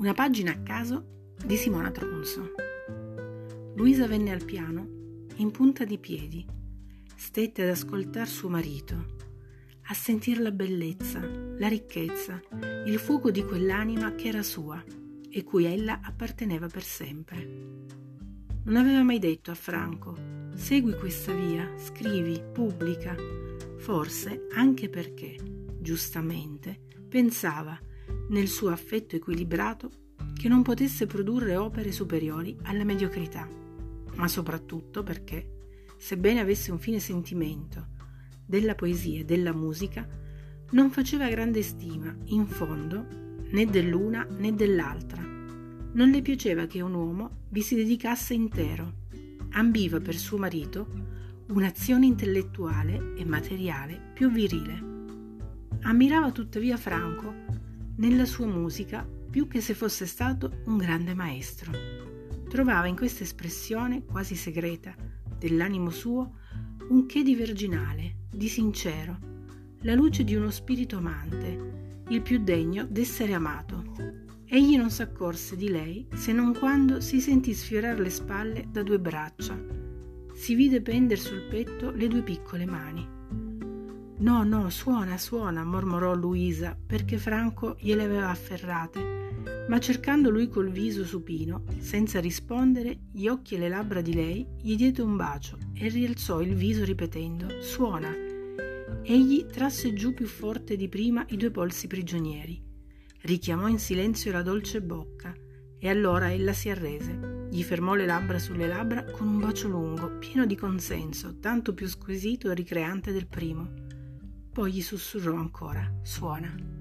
Una pagina a caso di Simona Tronzo. Luisa venne al piano in punta di piedi, stette ad ascoltar suo marito, a sentir la bellezza, la ricchezza, il fuoco di quell'anima che era sua e cui ella apparteneva per sempre. Non aveva mai detto a Franco, segui questa via, scrivi, pubblica, forse anche perché, giustamente, pensava nel suo affetto equilibrato che non potesse produrre opere superiori alla mediocrità, ma soprattutto perché, sebbene avesse un fine sentimento della poesia e della musica, non faceva grande stima, in fondo, né dell'una né dell'altra. Non le piaceva che un uomo vi si dedicasse intero. Ambiva per suo marito un'azione intellettuale e materiale più virile. Ammirava tuttavia Franco nella sua musica più che se fosse stato un grande maestro. Trovava in questa espressione quasi segreta dell'animo suo un che di virginale, di sincero, la luce di uno spirito amante, il più degno d'essere amato. Egli non s'accorse di lei se non quando si sentì sfiorare le spalle da due braccia. Si vide pender sul petto le due piccole mani No, no, suona, suona, mormorò Luisa, perché Franco gliele aveva afferrate, ma cercando lui col viso supino, senza rispondere, gli occhi e le labbra di lei, gli diede un bacio e rialzò il viso ripetendo Suona. Egli trasse giù più forte di prima i due polsi prigionieri. Richiamò in silenzio la dolce bocca e allora ella si arrese. Gli fermò le labbra sulle labbra con un bacio lungo, pieno di consenso, tanto più squisito e ricreante del primo. Poi gli sussurrò ancora, suona.